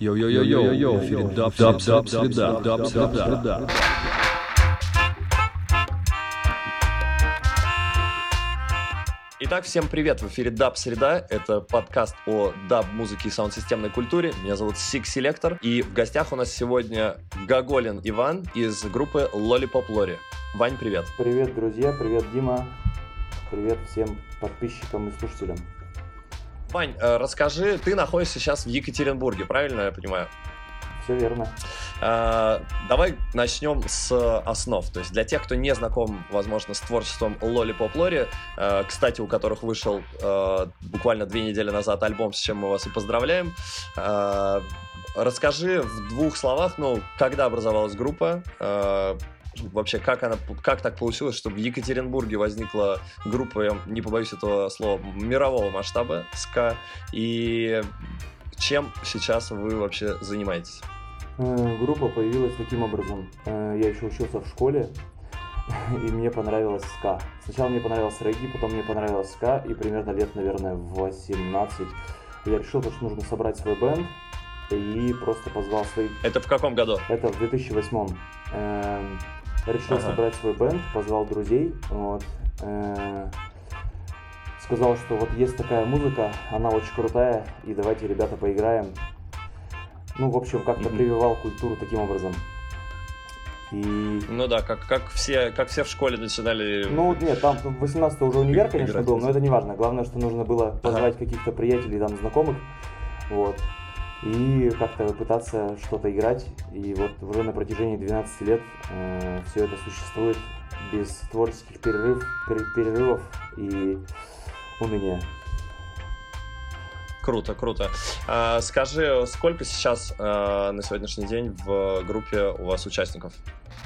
Йо-йо-йо-йо, йо даб даб даб среда, даб среда. Итак, всем привет! В эфире Даб Среда. Это подкаст о даб-музыке и саунд-системной культуре. Меня зовут Six Selector. И в гостях у нас сегодня Гоголин Иван из группы Lollypop Lorry. Вань, привет! Привет, друзья! Привет, Дима! Привет всем подписчикам и слушателям! Вань, э, расскажи, ты находишься сейчас в Екатеринбурге, правильно я понимаю? Все верно. А, давай начнем с основ. То есть для тех, кто не знаком, возможно, с творчеством Lollipop Lori, э, кстати, у которых вышел э, буквально две недели назад альбом, с чем мы вас и поздравляем. Расскажи в двух словах, ну, когда образовалась группа, вообще, как, она, как так получилось, что в Екатеринбурге возникла группа, я не побоюсь этого слова, мирового масштаба СКА, и чем сейчас вы вообще занимаетесь? Группа появилась таким образом. Э, я еще учился в школе, и мне понравилась ска. Сначала мне понравился регги, потом мне понравилась ска, и примерно лет, наверное, 18 я решил, что нужно собрать свой бенд, и просто позвал своих... Это в каком году? Это в 2008 решил ага. собрать свой бенд, позвал друзей, вот, э, сказал, что вот есть такая музыка, она очень крутая, и давайте, ребята, поиграем. Ну, в общем, как-то mm-hmm. прививал культуру таким образом. И... Ну да, как, как, все, как все в школе начинали. Ну нет, там 18 уже универ, конечно, был, но это не важно. Главное, что нужно было позвать ага. каких-то приятелей, там, знакомых. Вот и как-то пытаться что-то играть. И вот уже на протяжении 12 лет э, все это существует без творческих перерыв, перерывов и уныния. Круто, круто. А, скажи, сколько сейчас а, на сегодняшний день в группе у вас участников?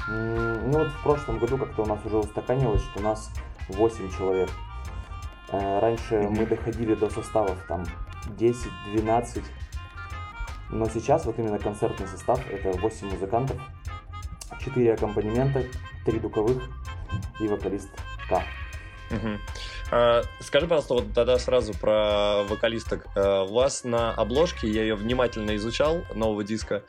Ну вот в прошлом году как-то у нас уже устаканилось, что у нас 8 человек. А, раньше mm-hmm. мы доходили до составов там 10-12 но сейчас вот именно концертный состав это 8 музыкантов, 4 аккомпанемента, 3 духовых и вокалист К. А, скажи, пожалуйста, вот тогда сразу про вокалисток. А, у вас на обложке, я ее внимательно изучал, нового диска,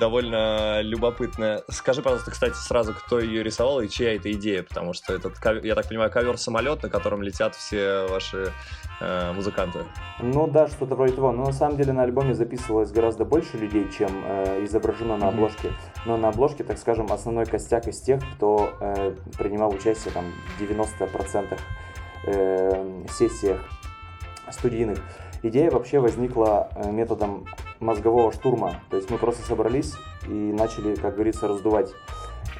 довольно любопытная. Скажи, пожалуйста, кстати, сразу, кто ее рисовал и чья это идея, потому что этот, я так понимаю, ковер-самолет, на котором летят все ваши э, музыканты. Ну да, что-то вроде того. Но на самом деле на альбоме записывалось гораздо больше людей, чем э, изображено на обложке. Но на обложке, так скажем, основной костяк из тех, кто э, принимал участие там, в 90% э, сессиях студийных. Идея вообще возникла э, методом мозгового штурма. То есть мы просто собрались и начали, как говорится, раздувать,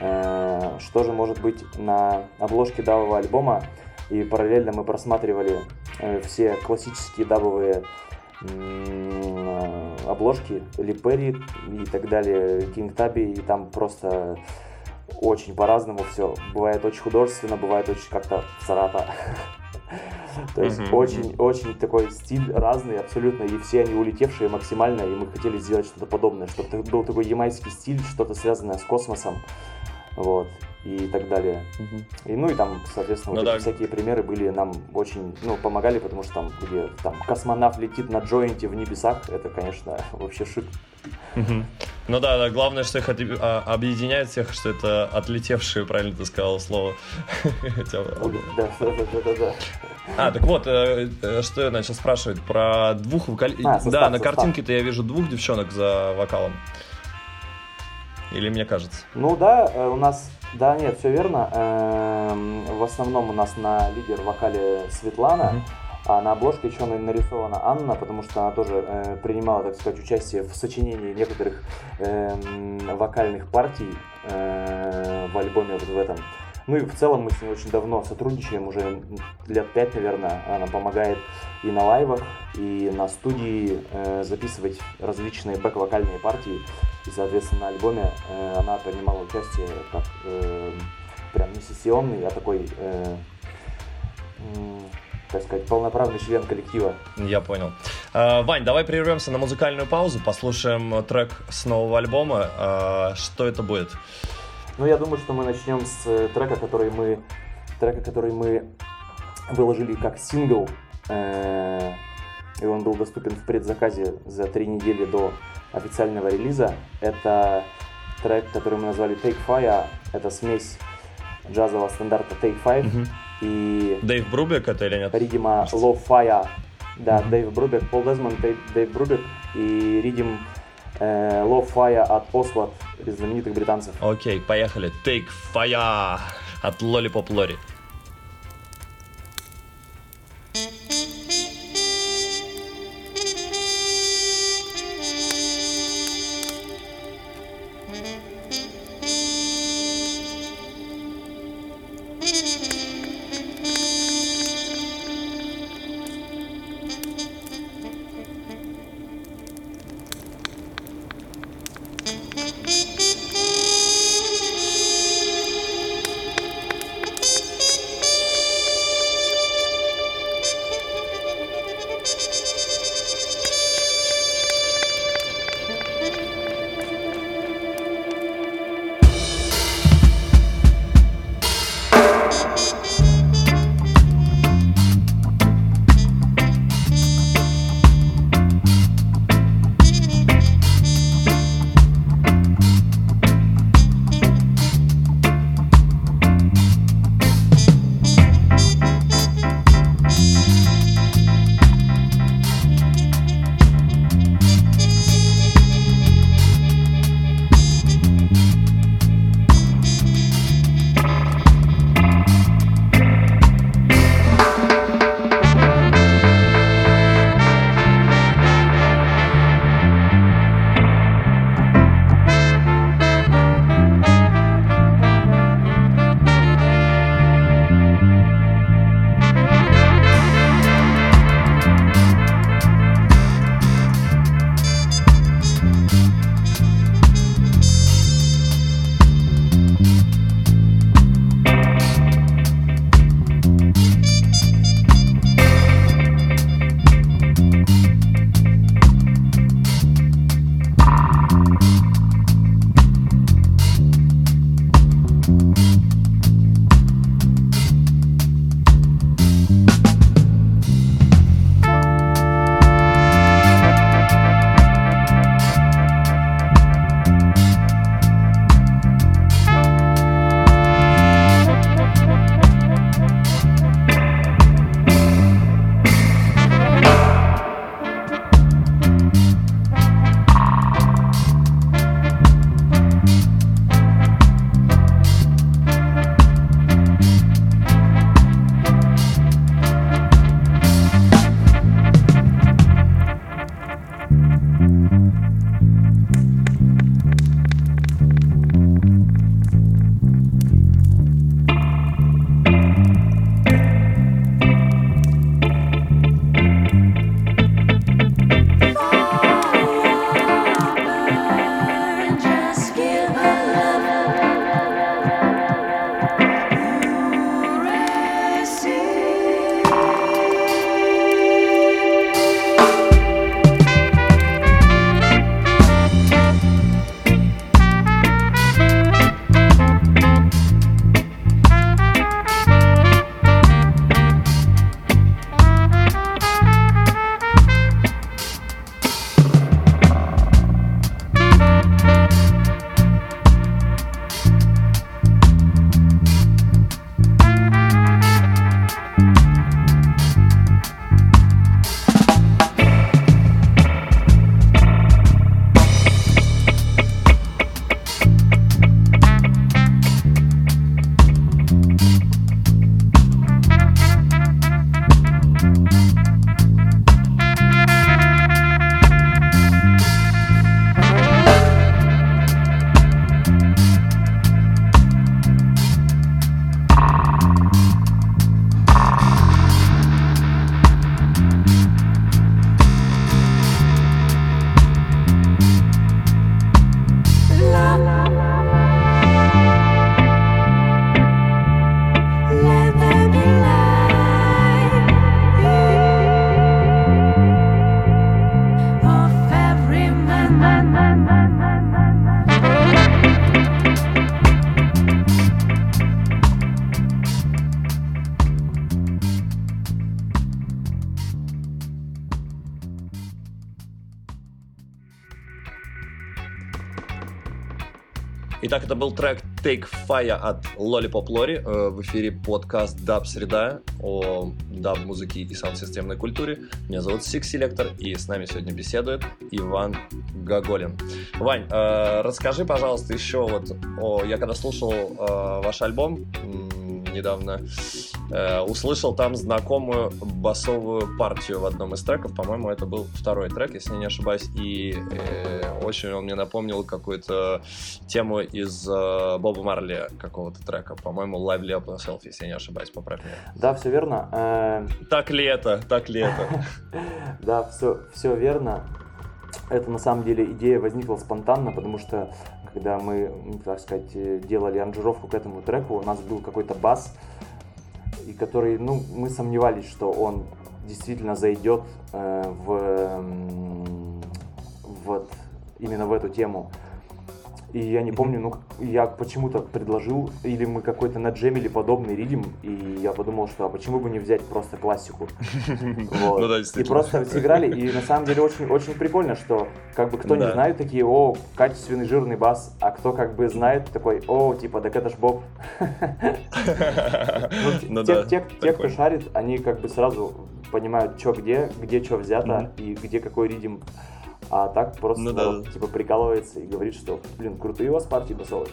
э, что же может быть на обложке давого альбома. И параллельно мы просматривали э, все классические дабовые обложки, Липери и так далее, Кинг Таби, и там просто очень по-разному все. Бывает очень художественно, бывает очень как-то сарата. То есть очень-очень такой стиль разный абсолютно, и все они улетевшие максимально, и мы хотели сделать что-то подобное, чтобы был такой ямайский стиль, что-то связанное с космосом, вот и так далее. Угу. И, ну и там, соответственно, ну, вот да. всякие примеры были нам очень, ну, помогали, потому что там, где там космонавт летит на джойнте в небесах, это, конечно, вообще шик. Угу. Ну да, да, главное, что их а, объединяет всех, что это отлетевшие, правильно ты сказал слово. Да, да, да, да, да. А, так вот, э, э, что я начал спрашивать про двух вокалистов. А, да, на картинке-то я вижу двух девчонок за вокалом. Или мне кажется? Ну да, э, у нас да, нет, все верно. Эм, в основном у нас на лидер вокале Светлана, а на обложке еще нарисована Анна, потому что она тоже э, принимала, так сказать, участие в сочинении некоторых эм, вокальных партий э, в альбоме вот в этом. Ну и в целом мы с ней очень давно сотрудничаем, уже лет пять, наверное. Она помогает и на лайвах, и на студии э, записывать различные бэк-вокальные партии. И, соответственно, на альбоме э, она принимала участие как э, прям не сессионный, а такой, э, так сказать, полноправный член коллектива. Я понял. Э, Вань, давай прервемся на музыкальную паузу, послушаем трек с нового альбома. Э, что это будет? Ну, я думаю, что мы начнем с э, трека, который мы, трека, который мы выложили как сингл э, и он был доступен в предзаказе за три недели до официального релиза. Это трек, который мы назвали Take Fire. Это смесь джазового стандарта Take Five Мгм. и Дэйв Брубек это или нет? ридима Low Fire. Да, Мгм. Дэйв Брубек, Пол Дезмонд, Дэйв, Дэйв Брубек и ридим э, Low Fire от Oswald из знаменитых британцев. Окей, поехали. Take Fire от Lollipop Lori. Был трек Take Fire от Lollypop Lorry. Э, в эфире подкаст Dub Среда о даб-музыке и саунд-системной культуре. Меня зовут Six Selector, и с нами сегодня беседует Иван Гоголин. Вань, э, расскажи, пожалуйста, еще вот, о, я когда слушал э, ваш альбом, недавно э, услышал там знакомую басовую партию в одном из треков. По-моему, это был второй трек, если не ошибаюсь. И э, очень он мне напомнил какую-то тему из э, Боба Марли какого-то трека. По-моему, Lively Up Yourself, если я не ошибаюсь, поправь меня. Да, все верно. Э... Так ли это? Так ли это? Да, все, все верно. Это на самом деле идея возникла спонтанно, потому что когда мы, так сказать, делали аранжировку к этому треку, у нас был какой-то бас, и который, ну, мы сомневались, что он действительно зайдет э, в, вот именно в эту тему. И я не помню, ну, я почему-то предложил, или мы какой-то наджемили подобный ридим, и я подумал, что а почему бы не взять просто классику. Вот. Ну, да, и просто сыграли, и на самом деле очень, очень прикольно, что как бы кто да. не знает, такие, о, качественный жирный бас, а кто как бы знает, такой, о, типа, так это ж Боб. Ну, те, кто шарит, они как бы сразу понимают, что где, где что взято, и где какой ридим а так просто ну, да. типа прикалывается и говорит, что, блин, крутые у вас партии басовые.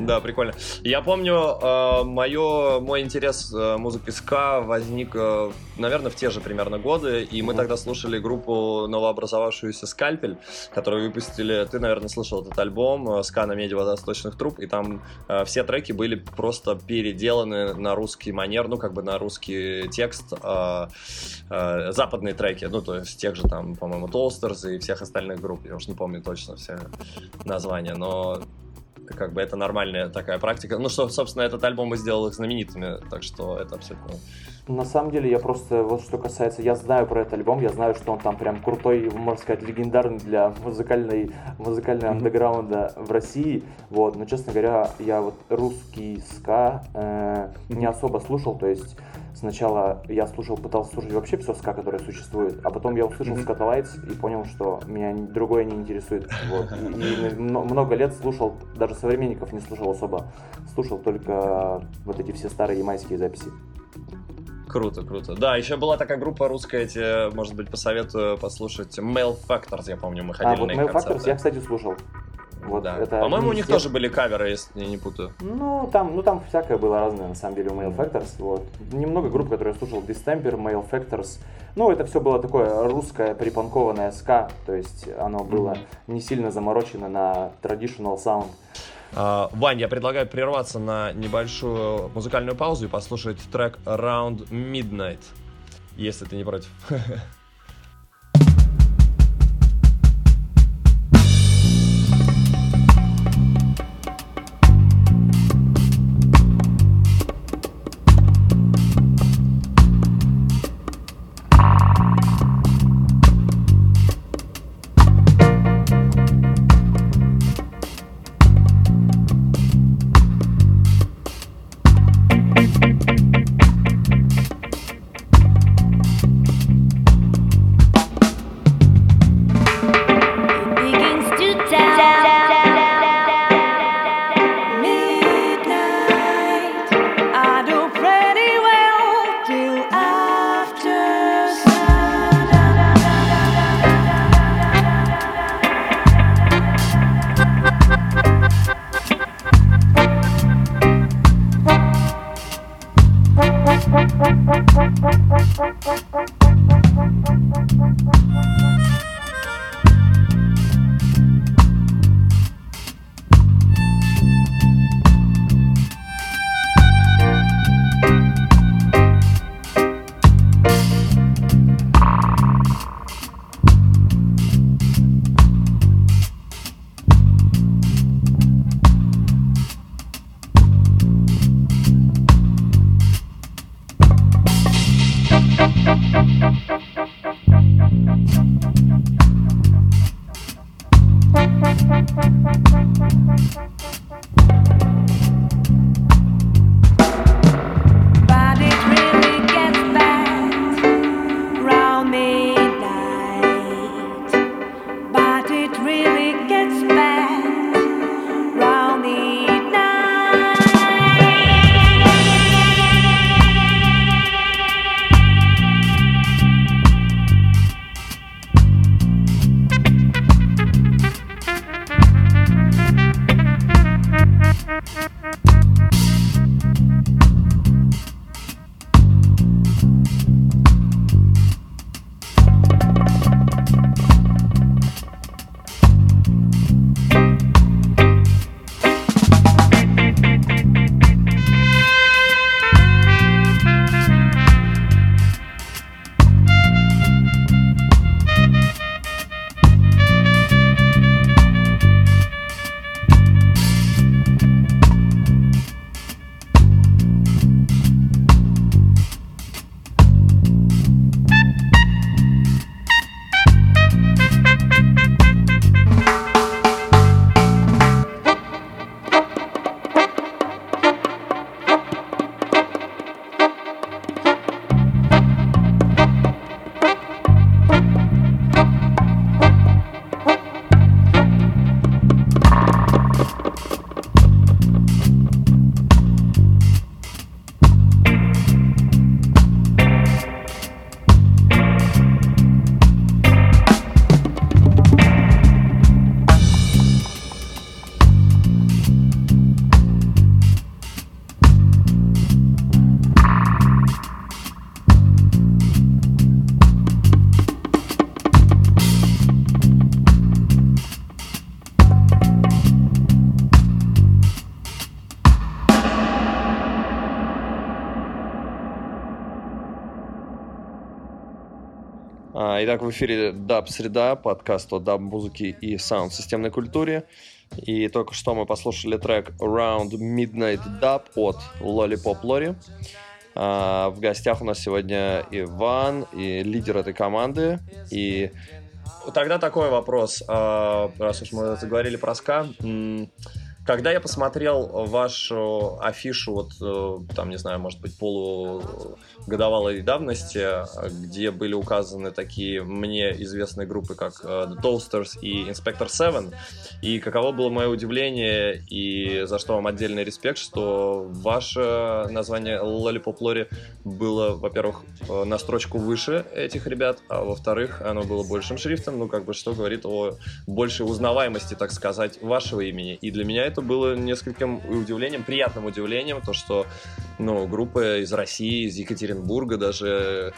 Да, прикольно. Я помню, э, мое, мой интерес э, музыки ска возник, э, наверное, в те же примерно годы, и мы тогда слушали группу новообразовавшуюся «Скальпель», которую выпустили, ты, наверное, слышал этот альбом «Ска на меди водосточных труб», и там все треки были просто переделаны на русский манер, ну, как бы на русский текст, западные треки, ну, то есть тех же там, по-моему, Толстерс и всех остальных групп, я уж не помню точно все названия, но как бы это нормальная такая практика. Ну, что, собственно, этот альбом и сделал их знаменитыми, так что это абсолютно... На самом деле, я просто, вот что касается, я знаю про этот альбом, я знаю, что он там прям крутой, можно сказать, легендарный для музыкальной, музыкального андеграунда в России, вот, но, честно говоря, я вот русский ска э, не особо слушал, то есть сначала я слушал, пытался слушать вообще все ска, которое существует, а потом я услышал mm-hmm. Scatolites и понял, что меня другое не интересует. Вот. И, и много лет слушал, даже современников не слушал особо, слушал только вот эти все старые ямайские записи. Круто, круто. Да, еще была такая группа русская, тебе, может быть, посоветую послушать. Mail Factors, я помню, мы ходили а, вот на Mail концерты. Factors я, кстати, слушал. Вот да. это По-моему, у них тоже были каверы, если я не путаю. Ну, там, ну, там всякое было разное, на самом деле, у Mail Factors. Вот. Немного групп, которые я слушал, Distemper, Mail Factors. Ну, это все было такое русское припанкованное ска, то есть оно было mm-hmm. не сильно заморочено на traditional sound. Uh, Вань, я предлагаю прерваться на небольшую музыкальную паузу и послушать трек Round Midnight, если ты не против. итак, в эфире Даб Среда, подкаст о даб-музыке и саунд-системной культуре. И только что мы послушали трек Around Midnight Dub от Lollypop Lorry. А, в гостях у нас сегодня Иван, и лидер этой команды. И тогда такой вопрос, а, раз уж мы заговорили про ска. Когда я посмотрел вашу афишу, вот э, там, не знаю, может быть, полугодовалой давности, где были указаны такие мне известные группы, как э, The Toasters и Inspector Seven, и каково было мое удивление, и за что вам отдельный респект, что ваше название Lollipop Lori было, во-первых, э, на строчку выше этих ребят, а во-вторых, оно было большим шрифтом, ну, как бы, что говорит о большей узнаваемости, так сказать, вашего имени. И для меня это это было нескольким удивлением, приятным удивлением, то, что, ну, группа из России, из Екатеринбурга даже,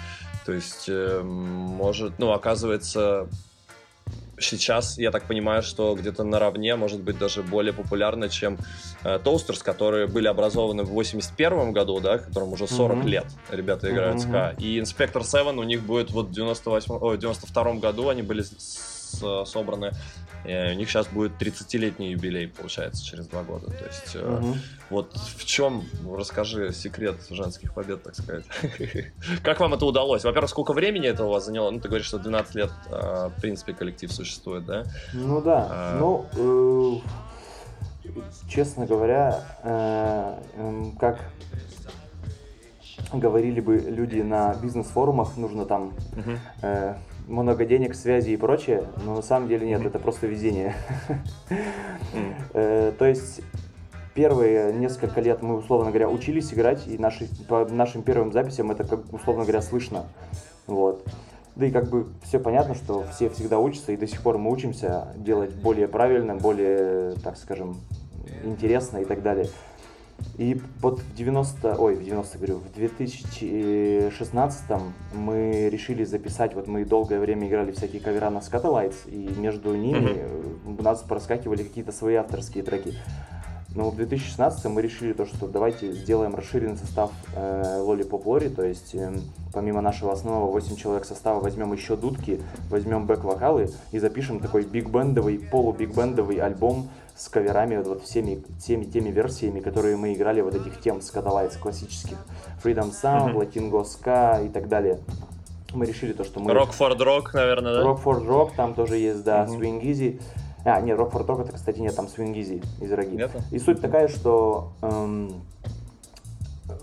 то есть, э, может, ну, оказывается, сейчас, я так понимаю, что где-то наравне, может быть, даже более популярна, чем э, Toasters, которые были образованы в 81 году, да, которым уже 40 mm-hmm. лет ребята играют mm-hmm. ска. И Inspector 7 у них будет вот в 98, о, 92 году, они были с, собраны и у них сейчас будет 30-летний юбилей, получается, через два года. То есть, угу. вот в чем, расскажи, секрет женских побед, так сказать. как вам это удалось? Во-первых, сколько времени это у вас заняло? Ну, ты говоришь, что 12 лет, э, в принципе, коллектив существует, да? Ну да. А... Ну, э, честно говоря, э, э, как говорили бы люди на бизнес-форумах, нужно там uh-huh. Много денег, связи и прочее, но на самом деле нет, это просто везение. Э, то есть первые несколько лет мы, условно говоря, учились играть, и наши, по нашим первым записям это, как, условно говоря, слышно. Вот. Да и как бы все понятно, что все всегда учатся, и до сих пор мы учимся делать более правильно, более, так скажем, интересно и так далее. И вот в 90, ой, в 90, говорю, в 2016 мы решили записать, вот мы долгое время играли всякие кавера на Scatolites, и между ними mm-hmm. у нас проскакивали какие-то свои авторские треки. Но в 2016 мы решили то, что давайте сделаем расширенный состав э, Lollipop Lori, то есть э, помимо нашего основного 8 человек состава возьмем еще дудки, возьмем бэк-вокалы и запишем такой биг-бендовый, полу-биг-бендовый альбом с каверами, вот, вот всеми, всеми теми версиями, которые мы играли вот этих тем с Scatolites классических. Freedom Sound, mm-hmm. Latingo Ska и так далее. Мы решили то, что мы... Rock for Rock, наверное, да? Rock for Rock, там тоже есть, да, mm-hmm. Swing Easy. А, нет, Rock for Rock это, кстати, нет, там Swing Easy из Роги. Нет? И суть такая, что эм,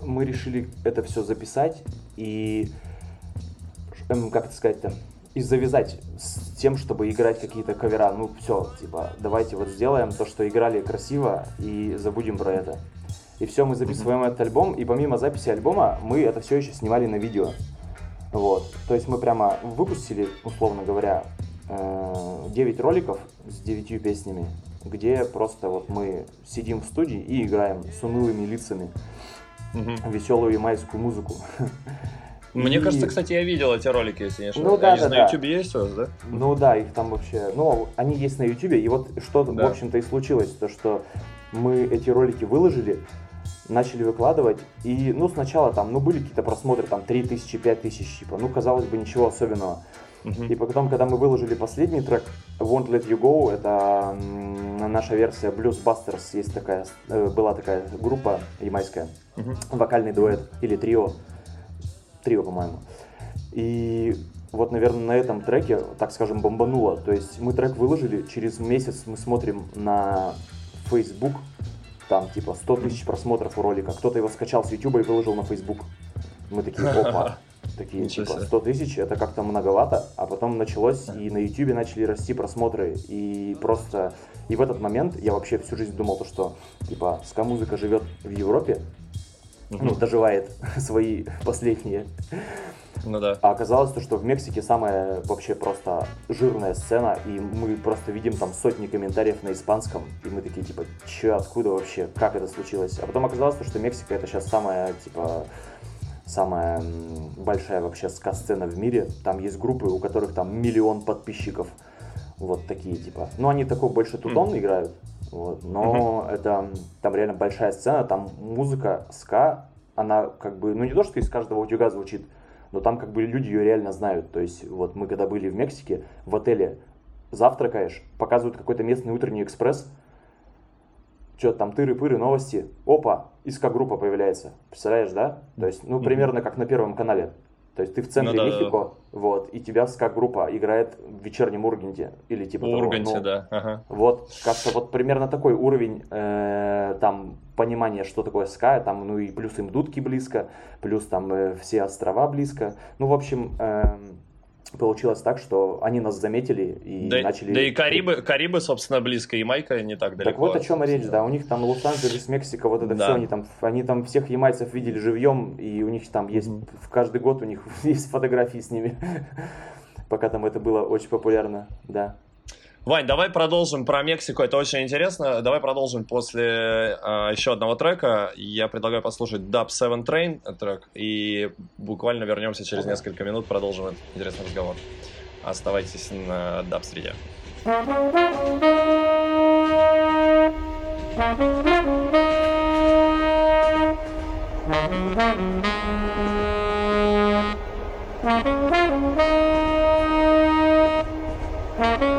мы решили это все записать и, эм, как это сказать-то, и завязать тем, чтобы играть какие-то кавера. Ну, все, типа, давайте вот сделаем то, что играли красиво, и забудем про это. И все, мы записываем mm-hmm. этот альбом, и помимо записи альбома, мы это все еще снимали на видео. Вот. То есть мы прямо выпустили, условно говоря, 9 э, роликов с 9 песнями, где просто вот мы сидим в студии и играем с унылыми лицами mm-hmm. веселую майскую музыку. Мне и... кажется, кстати, я видел эти ролики, если не ошибаюсь. Ну да, они да, на YouTube есть у вас, да? Ну да, их там вообще... Ну, они есть на YouTube, и вот что, да. в общем-то, и случилось, то, что мы эти ролики выложили, начали выкладывать, и, ну, сначала там, ну, были какие-то просмотры, там, 3000, 5000, типа, ну, казалось бы, ничего особенного. Uh-huh. И потом, когда мы выложили последний трек, Won't Let You Go, это наша версия Blues Busters, есть такая, э, была такая группа ямайская, uh-huh. вокальный дуэт или трио, трио, по-моему. И вот, наверное, на этом треке, так скажем, бомбануло. То есть мы трек выложили, через месяц мы смотрим на Facebook, там типа 100 тысяч просмотров у ролика. Кто-то его скачал с YouTube и выложил на Facebook. Мы такие, опа, такие типа 100 тысяч, это как-то многовато, а потом началось, и на YouTube начали расти просмотры, и просто, и в этот момент я вообще всю жизнь думал, то, что типа ска-музыка живет в Европе, ну, доживает свои последние. Ну да. А оказалось то, что в Мексике самая вообще просто жирная сцена, и мы просто видим там сотни комментариев на испанском, и мы такие типа, че, откуда вообще, как это случилось? А потом оказалось то, что Мексика это сейчас самая типа самая большая вообще ска-сцена в мире. Там есть группы, у которых там миллион подписчиков. Вот такие типа. Ну, они такой больше тутон mm. играют. Вот, но mm-hmm. это там реально большая сцена, там музыка ска, она как бы, ну не то, что из каждого утюга звучит, но там как бы люди ее реально знают. То есть вот мы когда были в Мексике, в отеле завтракаешь, показывают какой-то местный утренний экспресс, что там тыры-пыры, новости, опа, ИСКа-группа появляется. Представляешь, да? То есть, ну, примерно как на Первом канале. То есть ты в центре ну, да, Мехико, да. вот, и тебя ска-группа играет в вечернем Урганте или типа Урганте, того. Ну, да. Ага. Вот, как-то вот примерно такой уровень э, там понимания, что такое ска, там, ну и плюс им дудки близко, плюс там э, все острова близко. Ну, в общем, э, получилось так, что они нас заметили и да, начали... Да и Карибы, Карибы, собственно, близко, и Майка не так далеко. Так вот о чем речь, да, у них там Лос-Анджелес, Мексика, вот это да. все, они там, они там всех ямайцев видели живьем, и у них там есть, в каждый год у них есть фотографии с ними, пока там это было очень популярно, да. Вань, давай продолжим про Мексику, это очень интересно. Давай продолжим после э, еще одного трека. Я предлагаю послушать Dub 7 Train трек, и буквально вернемся через несколько минут, продолжим этот интересный разговор. Оставайтесь на Dub среде.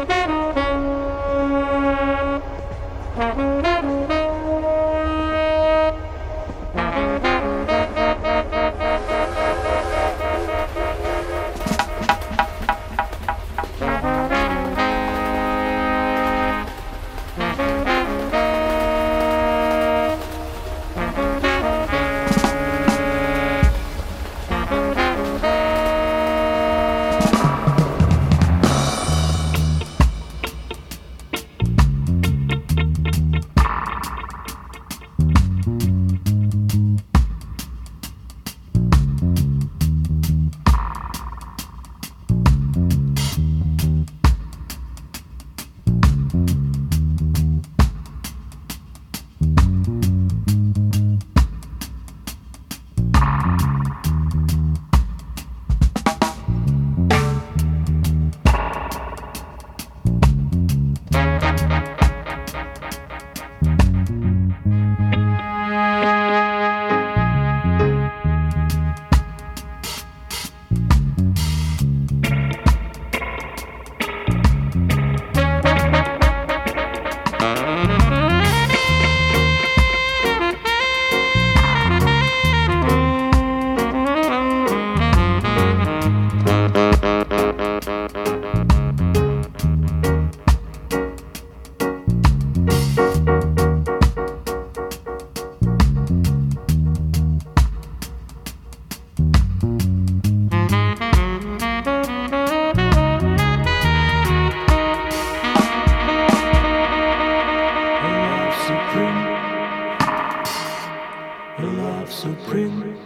love supreme,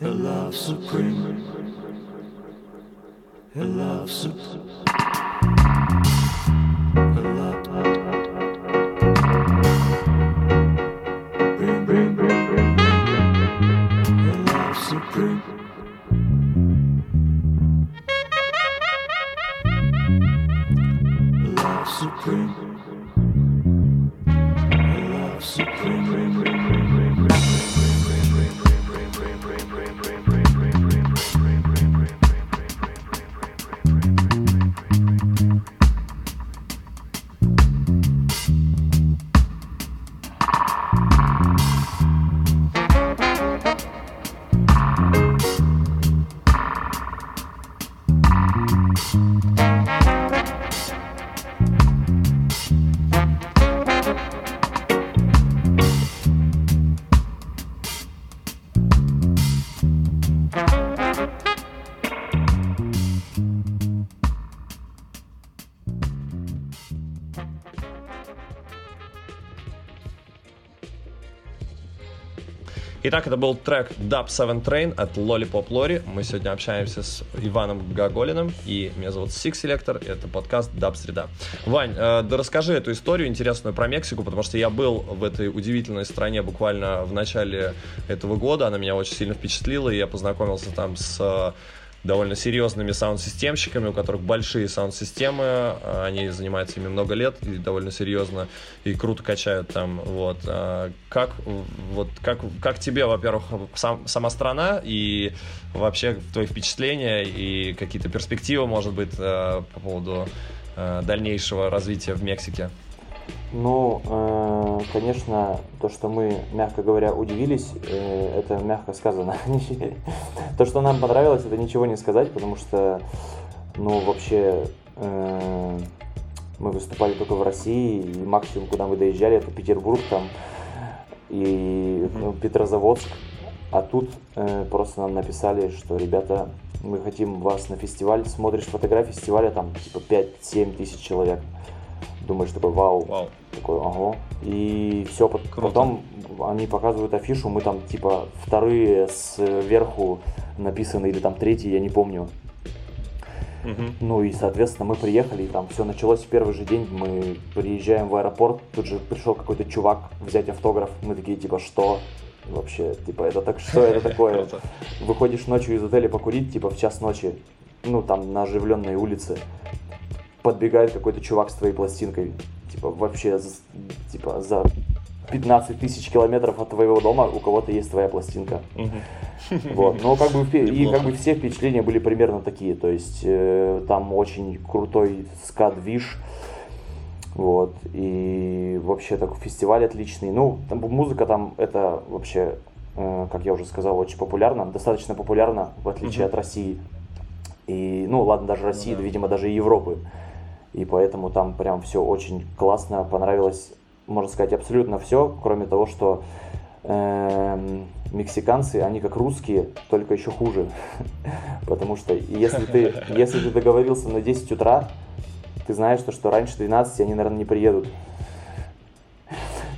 a love supreme, a love supreme. Итак, это был трек Dub 7 Train от Lollipop Lori. Мы сегодня общаемся с Иваном Гоголиным, и меня зовут Six Selector, и это подкаст Dub Среда. Вань, э, да расскажи эту историю интересную про Мексику, потому что я был в этой удивительной стране буквально в начале этого года, она меня очень сильно впечатлила, и я познакомился там с довольно серьезными саунд-системщиками, у которых большие саунд-системы, а, они занимаются ими много лет и довольно серьезно и круто качают там, вот. А, как, вот, как, как тебе, во-первых, сам, сама страна и вообще твои впечатления и какие-то перспективы, может быть, а, по поводу дальнейшего развития в Мексике? Ну, э, конечно, то, что мы, мягко говоря, удивились, э, это мягко сказано. то, что нам понравилось, это ничего не сказать, потому что, ну, вообще, э, мы выступали только в России, и максимум, куда мы доезжали, это Петербург там и ну, Петрозаводск. А тут э, просто нам написали, что, ребята, мы хотим вас на фестиваль, смотришь фотографии фестиваля, там типа 5-7 тысяч человек думаешь такой, вау, вау. такой, ага. И все, Круто. потом они показывают афишу, мы там типа вторые сверху написаны или там третьи, я не помню. Угу. Ну и, соответственно, мы приехали, и там все началось в первый же день. Мы приезжаем в аэропорт, тут же пришел какой-то чувак взять автограф. Мы такие, типа, что? Вообще, типа, это так что это такое? Выходишь ночью из отеля покурить, типа, в час ночи, ну, там, на оживленной улице подбегает какой-то чувак с твоей пластинкой, типа, вообще, типа, за 15 тысяч километров от твоего дома у кого-то есть твоя пластинка. Вот. Но как бы и как бы все впечатления были примерно такие. То есть э, там очень крутой скат-виш. Вот. И вообще так фестиваль отличный. Ну, там, музыка там это вообще, э, как я уже сказал, очень популярна. Достаточно популярна, в отличие от России. И, ну ладно, даже России, ну, да. видимо, даже и Европы и поэтому там прям все очень классно, понравилось, можно сказать, абсолютно все, кроме того, что э, мексиканцы, они как русские, только еще хуже, потому что если ты, если ты договорился на 10 утра, ты знаешь, что, что раньше 12 они, наверное, не приедут.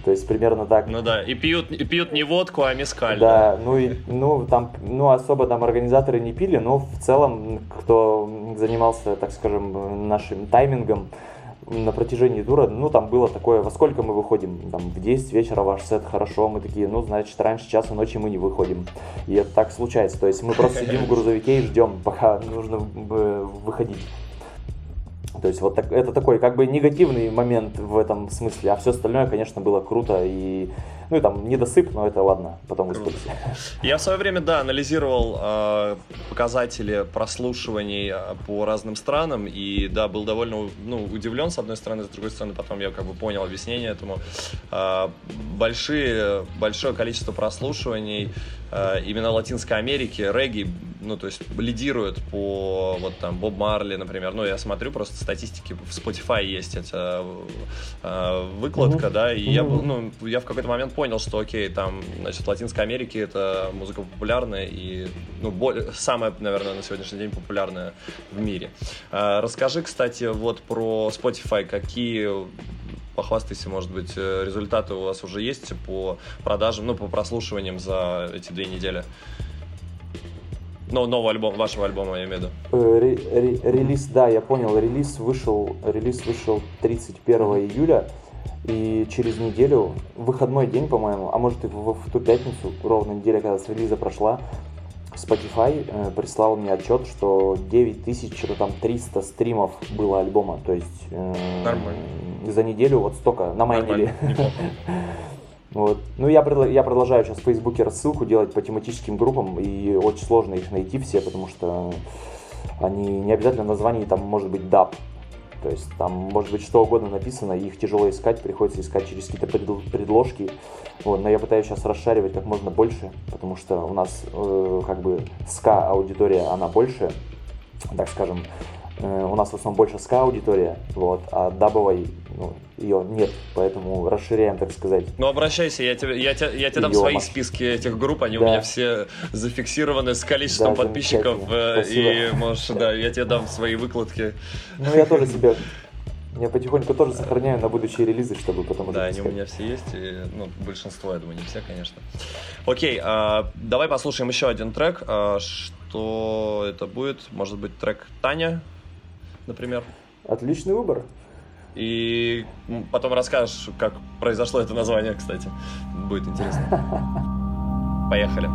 То есть примерно так. Ну да, и пьют, и пьют не водку, а мескаль. Да, да, ну и ну там, ну особо там организаторы не пили, но в целом, кто занимался, так скажем, нашим таймингом, на протяжении тура, ну, там было такое, во сколько мы выходим, там, в 10 вечера ваш сет, хорошо, мы такие, ну, значит, раньше часа ночи мы не выходим. И это так случается, то есть мы просто сидим в грузовике и ждем, пока нужно э, выходить. То есть вот так, это такой как бы негативный момент в этом смысле, а все остальное, конечно, было круто и ну и там недосып, но это ладно, потом выступите. Я в свое время, да, анализировал э, показатели прослушиваний а, по разным странам и, да, был довольно ну, удивлен с одной стороны, с другой стороны, потом я как бы понял объяснение этому. Э, большие, большое количество прослушиваний э, именно Латинской Америки, регги, ну, то есть лидирует по, вот там, Боб Марли, например, ну, я смотрю просто статистики, в Spotify есть эта э, выкладка, mm-hmm. да, и mm-hmm. я, ну, я в какой-то момент понял, что, окей, там, значит, в Латинской Америке это музыка популярная и, ну, более, самая, наверное, на сегодняшний день популярная в мире. Э, расскажи, кстати, вот про Spotify, какие похвастайся, может быть, э, результаты у вас уже есть по продажам, ну, по прослушиваниям за эти две недели? Ну, новый альбом, вашего альбома, я имею в виду. Э, ре, ре, релиз, да, я понял, релиз вышел, релиз вышел 31 июля, и через неделю, выходной день, по-моему, а может и в, в ту пятницу, ровно неделя, когда с релиза прошла, Spotify э, прислал мне отчет, что 9000, что-то там 300 стримов было альбома. То есть э, Нормально. за неделю вот столько намайнили. Вот. Ну, я, я продолжаю сейчас в Фейсбуке рассылку делать по тематическим группам, и очень сложно их найти все, потому что они не обязательно название там может быть DAP. То есть там может быть что угодно написано, их тяжело искать, приходится искать через какие-то предложки. Вот, но я пытаюсь сейчас расшаривать как можно больше, потому что у нас э, как бы ска аудитория, она больше, так скажем, у нас в основном больше ска аудитория, вот, а дабовой ну, ее нет, поэтому расширяем, так сказать. Ну, обращайся, я тебе, я тебе, я тебе дам свои списки этих групп, они да. у меня все зафиксированы с количеством да, подписчиков, э, и можешь, да, я тебе дам свои выкладки. Ну, я тоже себе я потихоньку тоже сохраняю на будущие релизы, чтобы потом Да, они у меня все есть, и, ну, большинство, я думаю, не все, конечно. Окей, а, давай послушаем еще один трек. А, что это будет? Может быть, трек Таня, например? Отличный выбор. И потом расскажешь, как произошло это название, кстати. Будет интересно. Поехали.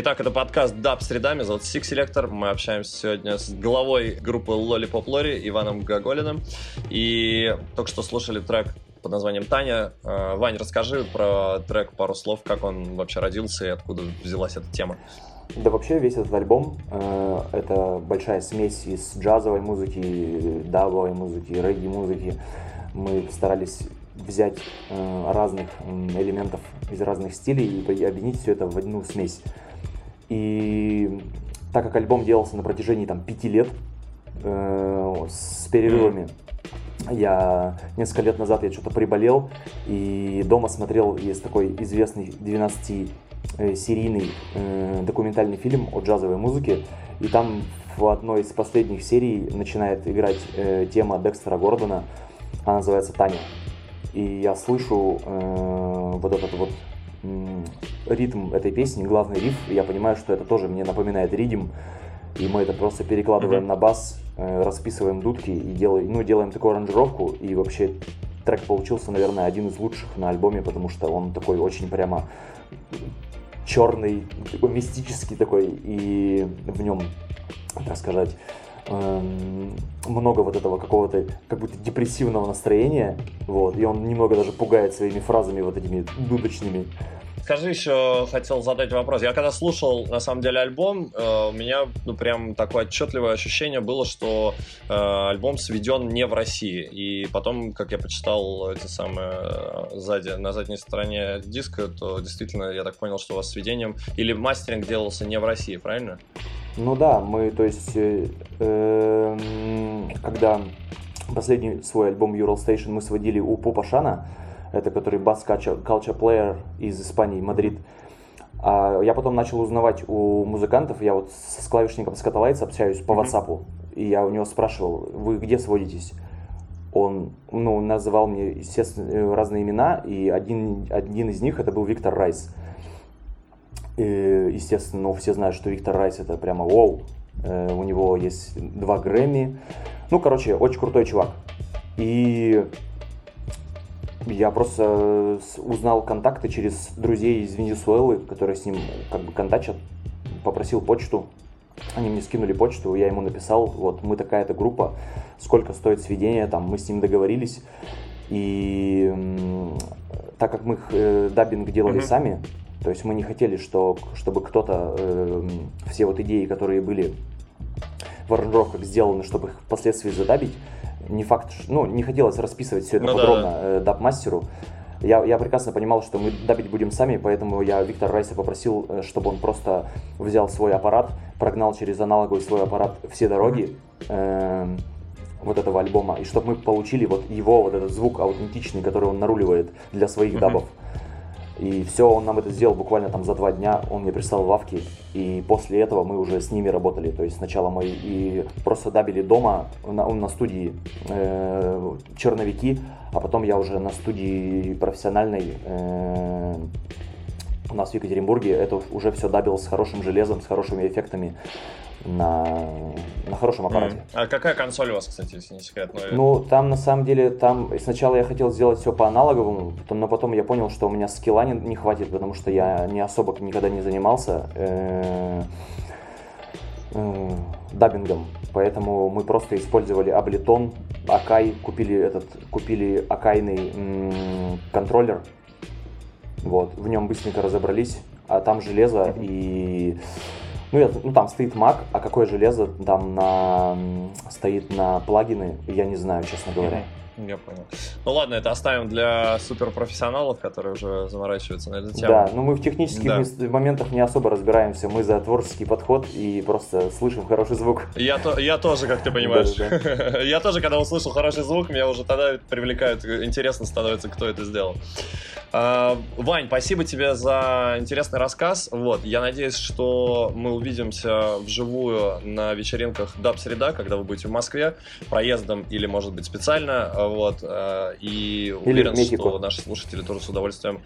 Итак, это подкаст Даб с рядами, зовут Сик Селектор. Мы общаемся сегодня с главой группы Lollipop Lori Иваном Гоголиным. И только что слушали трек под названием «Таня». Э, Вань, расскажи про трек пару слов, как он вообще родился и откуда взялась эта тема. Да вообще весь этот альбом э, это большая смесь из джазовой музыки, дабовой музыки, регги-музыки. Мы старались взять э, разных элементов из разных стилей и объединить все это в одну смесь. И так как альбом делался на протяжении там пяти лет э, с перерывами, я несколько лет назад я что-то приболел и дома смотрел, есть такой известный 12-серийный э, документальный фильм о джазовой музыке, и там в одной из последних серий начинает играть э, тема Декстера Гордона, она называется «Таня». И я слышу э, вот этот вот ритм этой песни, главный риф, я понимаю, что это тоже мне напоминает ридим, и мы это просто перекладываем mm-hmm. на бас, э, расписываем дудки и делаем, ну, делаем такую аранжировку, и вообще трек получился, наверное, один из лучших на альбоме, потому что он такой очень прямо черный, такой мистический такой, и в нем, так сказать, эм, много вот этого какого-то как будто депрессивного настроения, вот, и он немного даже пугает своими фразами вот этими дудочными. Скажи еще, хотел задать вопрос. Я когда слушал, на самом деле, альбом, э, у меня, ну, прям такое отчетливое ощущение было, что э, альбом сведен не в России. И потом, как я почитал эти самые э, сзади, на задней стороне диска, то действительно, я так понял, что у вас сведением или мастеринг делался не в России, правильно? Ну да, мы, то есть, э, э, когда последний свой альбом Ural Station мы сводили у Попа Шана, это который Bass Culture Player из Испании, Мадрид. А я потом начал узнавать у музыкантов, я вот с клавишником Skatalites общаюсь по WhatsApp, и я у него спрашивал, вы где сводитесь? Он ну, называл мне, естественно, разные имена, и один, один из них это был Виктор Райс. И, естественно, ну, все знают, что Виктор Райс это прямо вау. Э, у него есть два Грэмми. Ну, короче, очень крутой чувак. И я просто э, узнал контакты через друзей из Венесуэлы, которые с ним как бы контачат, попросил почту, они мне скинули почту, я ему написал, вот мы такая-то группа, сколько стоит сведение, там мы с ним договорились, и так как мы э, даббинг делали mm-hmm. сами, то есть мы не хотели, что, чтобы кто-то э, все вот идеи, которые были в аранжировках сделаны, чтобы их впоследствии задабить, не факт, ну, не хотелось расписывать все это ну, подробно да. э, даб-мастеру. Я, я прекрасно понимал, что мы дабить будем сами, поэтому я Виктора Райса попросил, э, чтобы он просто взял свой аппарат, прогнал через аналоговый свой аппарат все дороги э, вот этого альбома, и чтобы мы получили вот его вот этот звук аутентичный, который он наруливает для своих mm-hmm. И все, он нам это сделал буквально там за два дня, он мне прислал лавки, и после этого мы уже с ними работали. То есть сначала мы и просто дабили дома на, на студии э, черновики, а потом я уже на студии профессиональной э, у нас в Екатеринбурге это уже все дабил с хорошим железом, с хорошими эффектами на, на хорошем аппарате. Mm. А какая консоль у вас, кстати, если не секрет? Ну, ну, там на самом деле, там сначала я хотел сделать все по аналоговому, но потом я понял, что у меня скилла не, не хватит, потому что я не особо никогда не занимался э, э, даббингом. Поэтому мы просто использовали Ableton, Akai, купили этот, купили акайный м- контроллер. Вот, в нем быстренько разобрались, а там железо mm-hmm. и ну, я, ну, там стоит Mac, а какое железо там на, стоит на плагины, я не знаю, честно говоря. Я понял. Ну ладно, это оставим для суперпрофессионалов, которые уже заморачиваются на эту тему. Да, но мы в технических да. моментах не особо разбираемся. Мы за творческий подход и просто слышим хороший звук. Я, то, я тоже, как ты понимаешь. Я тоже, когда услышал хороший звук, меня уже тогда привлекает, интересно становится, кто это сделал. А, Вань, спасибо тебе за интересный рассказ. Вот, я надеюсь, что мы увидимся вживую на вечеринках Даб Среда, когда вы будете в Москве, проездом или, может быть, специально. Вот, и уверен, что наши слушатели тоже с удовольствием...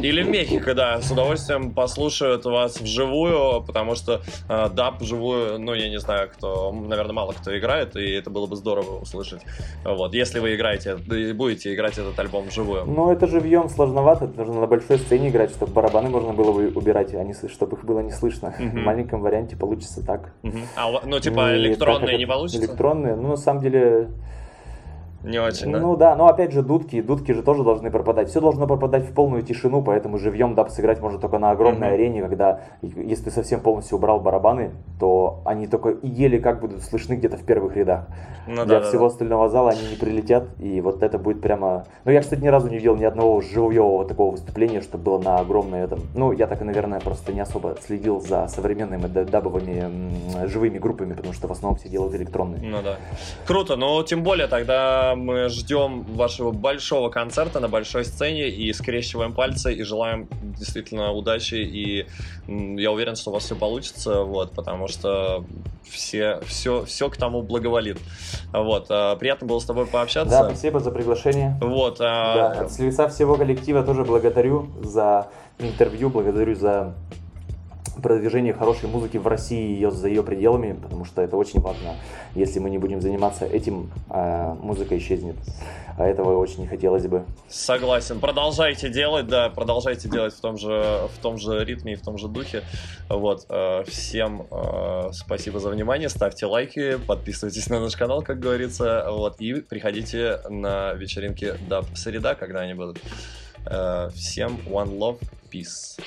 Или в Мехико, да, с удовольствием послушают вас вживую, потому что даб вживую, ну, я не знаю, кто, наверное, мало кто играет, и это было бы здорово услышать. Вот, если вы играете, будете играть этот альбом вживую. Ну, это живьем сложновато, нужно на большой сцене играть, чтобы барабаны можно было бы убирать, а не, чтобы их было не слышно. Uh-huh. В маленьком варианте получится так. Uh-huh. А, ну, типа, электронные не получится? Электронные, ну, на самом деле, не очень, да? Ну да, но опять же дудки, дудки же тоже должны пропадать. Все должно пропадать в полную тишину, поэтому живьем даб сыграть можно только на огромной mm-hmm. арене, когда если ты совсем полностью убрал барабаны, то они только и еле как будут слышны где-то в первых рядах. Ну, Для да, всего да. остального зала они не прилетят, и вот это будет прямо... Ну я, кстати, ни разу не видел ни одного живьевого такого выступления, что было на огромной этом... Ну я так и, наверное, просто не особо следил за современными дабовыми живыми группами, потому что в основном все делают электронные. Ну да. Круто, но тем более тогда мы ждем вашего большого концерта на большой сцене и скрещиваем пальцы и желаем действительно удачи. И я уверен, что у вас все получится, вот, потому что все, все, все к тому благоволит. Вот, а, приятно было с тобой пообщаться. Да, спасибо за приглашение. Вот, а... да, от лица всего коллектива тоже благодарю за интервью, благодарю за продвижение хорошей музыки в России ее, за ее пределами, потому что это очень важно. Если мы не будем заниматься этим, э, музыка исчезнет. А этого очень хотелось бы. Согласен. Продолжайте делать, да, продолжайте делать в том же, в том же ритме и в том же духе. Вот. Э, всем э, спасибо за внимание. Ставьте лайки, подписывайтесь на наш канал, как говорится. Вот. И приходите на вечеринки Даб Среда, когда они будут. Всем one love, peace.